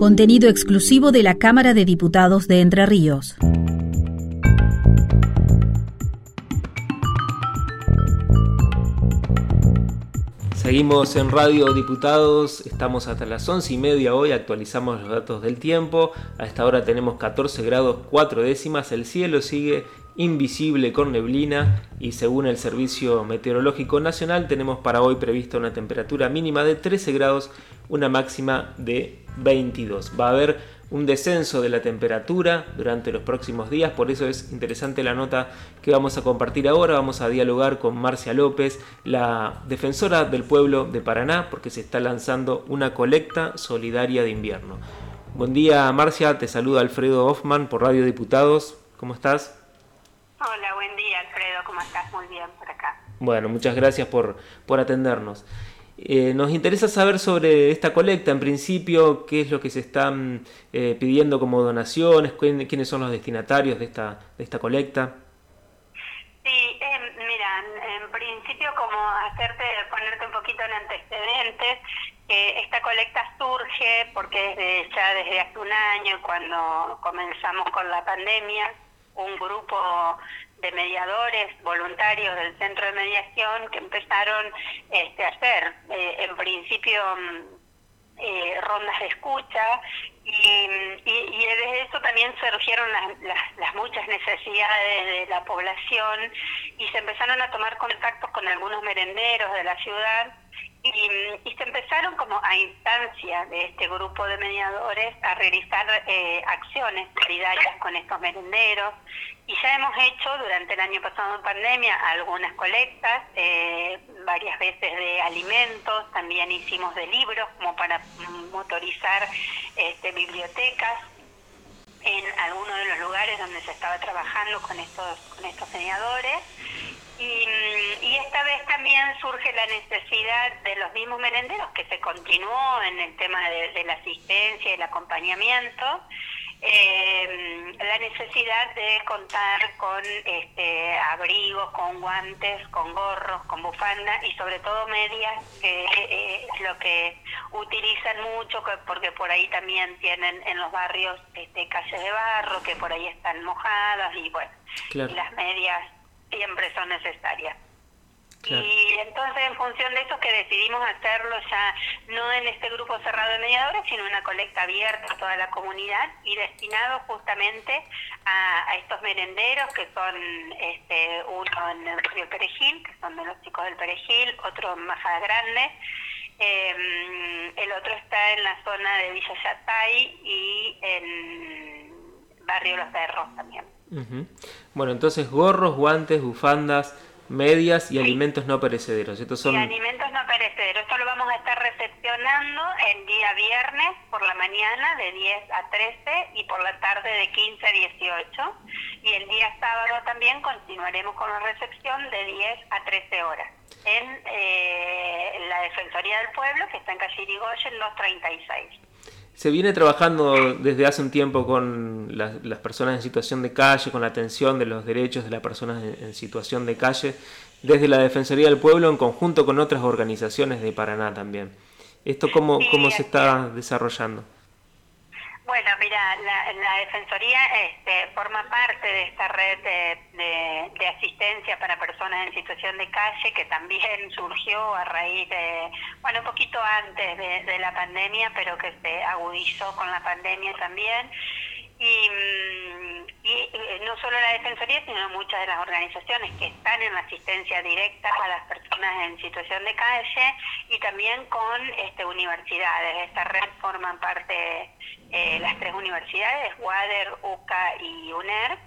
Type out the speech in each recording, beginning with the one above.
Contenido exclusivo de la Cámara de Diputados de Entre Ríos. Seguimos en Radio Diputados, estamos hasta las once y media hoy, actualizamos los datos del tiempo. A esta hora tenemos 14 grados 4 décimas, el cielo sigue invisible con neblina y según el Servicio Meteorológico Nacional tenemos para hoy prevista una temperatura mínima de 13 grados, una máxima de 22. Va a haber un descenso de la temperatura durante los próximos días, por eso es interesante la nota que vamos a compartir ahora. Vamos a dialogar con Marcia López, la defensora del pueblo de Paraná, porque se está lanzando una colecta solidaria de invierno. Buen día Marcia, te saluda Alfredo Hoffman por Radio Diputados. ¿Cómo estás? Hola, buen día Alfredo, ¿cómo estás? Muy bien por acá. Bueno, muchas gracias por, por atendernos. Eh, nos interesa saber sobre esta colecta, en principio, qué es lo que se están eh, pidiendo como donaciones, quiénes son los destinatarios de esta, de esta colecta. Sí, eh, mira, en principio como hacerte, ponerte un poquito en antecedentes, esta colecta surge porque desde, ya desde hace un año, cuando comenzamos con la pandemia, un grupo de mediadores voluntarios del centro de mediación que empezaron este, a hacer, eh, en principio, mm, eh, rondas de escucha y, desde eso también surgieron las, muchas necesidades de la población y se empezaron a tomar contactos con algunos merenderos de la ciudad y, se empezaron como a instancia de este grupo de mediadores a realizar eh, acciones solidarias con estos merenderos. Y ya hemos hecho durante el año pasado en pandemia algunas colectas, eh, varias veces de alimentos, también hicimos de libros como para motorizar este, bibliotecas en algunos de los lugares donde se estaba trabajando con estos, con estos mediadores y, esta vez también surge la necesidad de los mismos merenderos, que se continuó en el tema de, la asistencia y el acompañamiento, eh, la necesidad de contar con este, abrigos, con guantes, con gorros, con bufanda y sobre todo medias, que eh, es lo que utilizan mucho, porque por ahí también tienen en los barrios este, calles de barro, que por ahí están mojadas y bueno, las medias siempre son necesarias. Y entonces en función de eso que decidimos hacerlo ya no en este grupo cerrado de mediadores, sino una colecta abierta a toda la comunidad y destinado justamente a, estos merenderos que son este, uno en el río Perejil, que son de los chicos del Perejil, otro en Majada Grande, em, el otro está en la zona de Villa Yatay y en Barrio Los Cerros también. Bueno, entonces gorros, guantes, bufandas, medias y alimentos no perecederos. Estos son... Y alimentos no perecederos. Esto lo vamos a estar recepcionando el día viernes por la mañana de 10 a 13 y por la tarde de 15 a 18. Y el día sábado también continuaremos con la recepción de 10 a 13 horas en eh, la Defensoría del Pueblo, que está en calle Irigoyen 236 se viene trabajando desde hace un tiempo con las, personas en situación de calle, con la atención de los derechos de las personas en, situación de calle, desde la Defensoría del Pueblo en conjunto con otras organizaciones de Paraná también. ¿Esto cómo, cómo se está desarrollando? Bueno, mira, la, Defensoría este, forma parte de esta red de, asistencia para personas en situación de calle que también surgió a raíz de, bueno, un poquito antes de, la pandemia, pero que se agudizó con la pandemia también. Y, mm, eh, no solo la Defensoría, sino muchas de las organizaciones que están en la asistencia directa a las personas en situación de calle y también con este, universidades. Esta red forman parte eh, las tres universidades, WADER, UCA y UNER.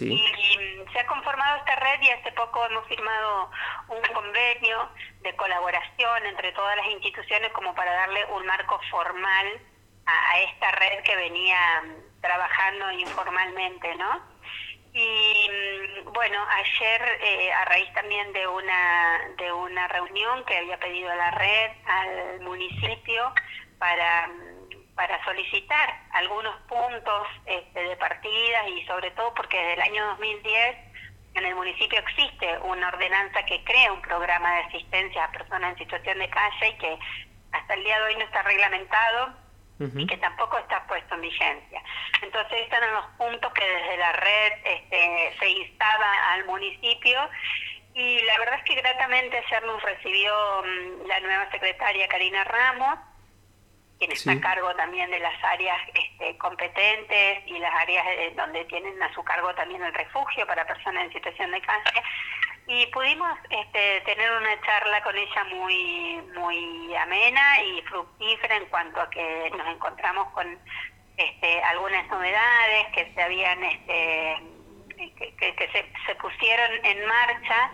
Y, mm, se ha conformado esta red y hace poco hemos firmado un convenio de colaboración entre todas las instituciones como para darle un marco formal a, esta red que venía mm, trabajando informalmente, ¿no? Y mm, bueno, ayer eh, a raíz también de una de una reunión que había pedido la red al municipio para para solicitar algunos puntos este, de partida y sobre todo porque desde el año 2010 en el municipio existe una ordenanza que crea un programa de asistencia a personas en situación de calle y que hasta el día de hoy no está reglamentado y que tampoco está puesto en vigencia. Entonces, estos eran los puntos que desde la red este, se instaba al municipio y la verdad es que gratamente ayer nos recibió mm, la nueva secretaria Karina Ramos, quien está a cargo también de las áreas este, competentes y las áreas donde tienen a su cargo también el refugio para personas en situación de calle y pudimos este, tener una charla con ella muy muy amena y fructífera en cuanto a que nos encontramos con este, algunas novedades que se habían este, que, se, se, pusieron en marcha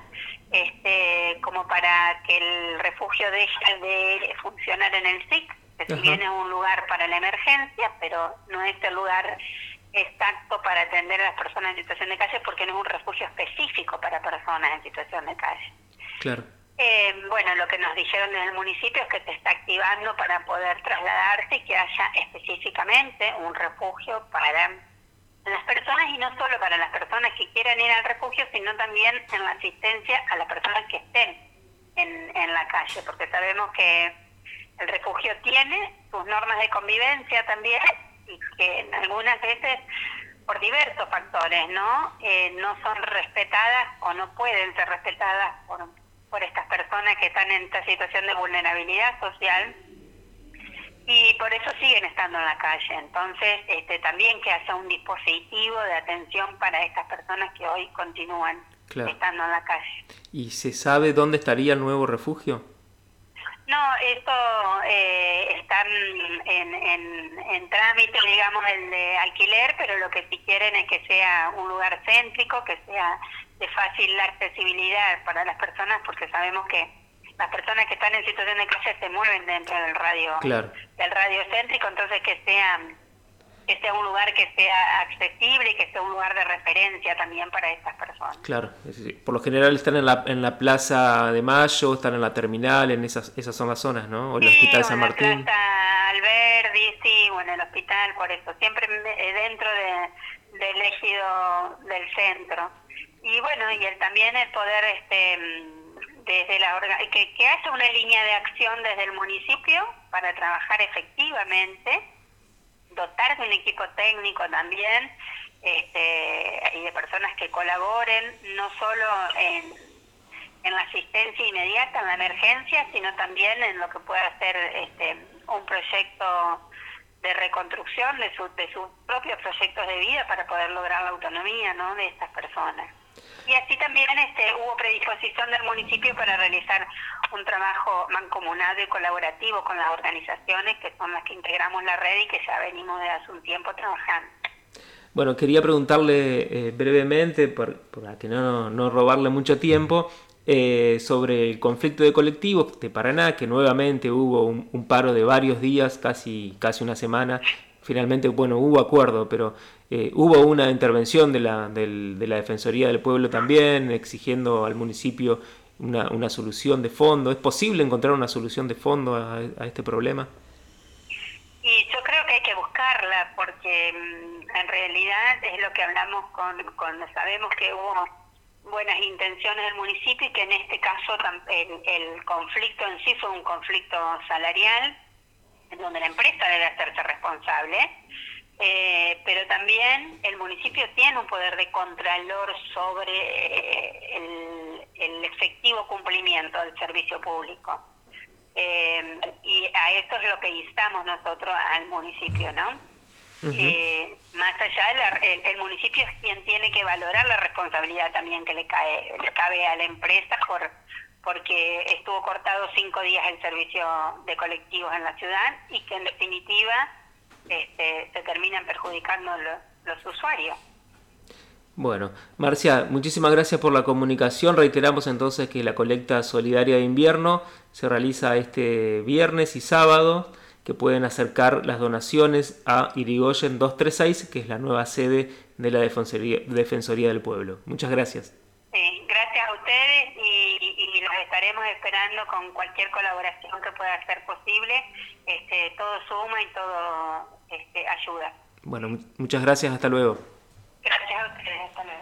este, como para que el refugio deje de funcionar en el SIC, que si bien es un lugar para la emergencia, pero no es el lugar exacto para atender a las personas en situación de calle porque no es un refugio específico para personas en situación de calle. Claro. Eh, bueno, lo que nos dijeron en el municipio es que se está activando para poder trasladarse y que haya específicamente un refugio para las personas y no solo para las personas que quieran ir al refugio, sino también en la asistencia a las personas que estén en, en la calle, porque sabemos que el refugio tiene sus normas de convivencia también que algunas veces por diversos factores no eh, no son respetadas o no pueden ser respetadas por, por estas personas que están en esta situación de vulnerabilidad social. Y por eso siguen estando en la calle. Entonces este también que haya un dispositivo de atención para estas personas que hoy continúan estando en la calle. Y se sabe dónde estaría el nuevo refugio no, esto eh, está en, en, trámite, digamos, el de alquiler, pero lo que sí quieren es que sea un lugar céntrico, que sea de fácil accesibilidad para las personas, porque sabemos que las personas que están en situación de calle se mueven dentro del radio, del radio céntrico, entonces que sean que sea un lugar que sea accesible y que sea un lugar de referencia también para estas personas. Claro, por lo general están en la, en la Plaza de Mayo, están en la terminal, en esas, esas son las zonas, ¿no? O el Hospital San Martín. Plaza Alberdi, sí, o en el hospital, por eso, siempre eh, dentro de, del ejido del centro. Y bueno, y el, también el poder, este desde la que, que haya una línea de acción desde el municipio para trabajar efectivamente dotar de un equipo técnico también este, y de personas que colaboren no solo en, en la asistencia inmediata, en la emergencia, sino también en lo que pueda ser este, un proyecto de reconstrucción de, su, de sus propios proyectos de vida para poder lograr la autonomía ¿no? de estas personas. Y así también este, hubo predisposición del municipio para realizar un trabajo mancomunado y colaborativo con las organizaciones que son las que integramos la red y que ya venimos de hace un tiempo trabajando. Bueno, quería preguntarle eh, brevemente, por, para que no, no robarle mucho tiempo, eh, sobre el conflicto de colectivos de Paraná, que nuevamente hubo un, un, paro de varios días, casi, casi una semana, finalmente, bueno, hubo acuerdo, pero eh, hubo una intervención de la, de la Defensoría del Pueblo también, exigiendo al municipio una, solución de fondo. ¿Es posible encontrar una solución de fondo a, este problema? Y yo creo que hay que buscarla, porque mm, en realidad es lo que hablamos con, sabemos que hubo buenas intenciones del municipio y que en este caso el conflicto en sí fue un conflicto salarial en donde la empresa debe hacerse responsable, eh, pero también el municipio tiene un poder de contralor sobre eh, el, efectivo cumplimiento del servicio público. Eh, y a esto es lo que instamos nosotros al municipio, ¿no? más allá, el, el, municipio es quien tiene que valorar la responsabilidad también que le cae, le cabe a la empresa por porque estuvo cortado cinco días el servicio de colectivos en la ciudad y que en definitiva este, se terminan perjudicando los usuarios. Bueno, Marcia, muchísimas gracias por la comunicación. Reiteramos entonces que la colecta solidaria de invierno se realiza este viernes y sábado, que pueden acercar las donaciones a Irigoyen 236, que es la nueva sede de la Defensoría, Defensoría del Pueblo. Muchas gracias. Sí, gracias a ustedes y, estaremos esperando con cualquier colaboración que pueda ser posible. Este, todo suma y todo este, ayuda. Bueno, muchas gracias, hasta luego. Gracias a ustedes, hasta luego.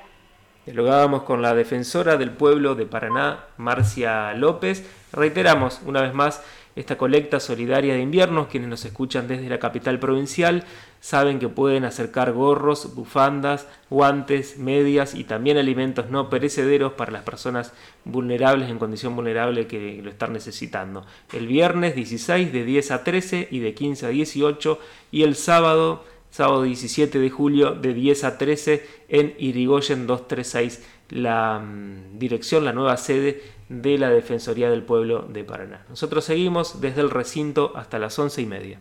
Dialogábamos con la defensora del pueblo de Paraná, Marcia López. Reiteramos una vez más esta colecta solidaria de inviernos, quienes nos escuchan desde la capital provincial, saben que pueden acercar gorros, bufandas, guantes, medias y también alimentos no perecederos para las personas vulnerables en condición vulnerable que lo están necesitando. El viernes 16 de 10 a 13 y de 15 a 18 y el sábado sábado 17 de julio de 10 a 13 en Irigoyen 236, la mm, dirección, la nueva sede de la Defensoría del Pueblo de Paraná. Nosotros seguimos desde el recinto hasta las once y media.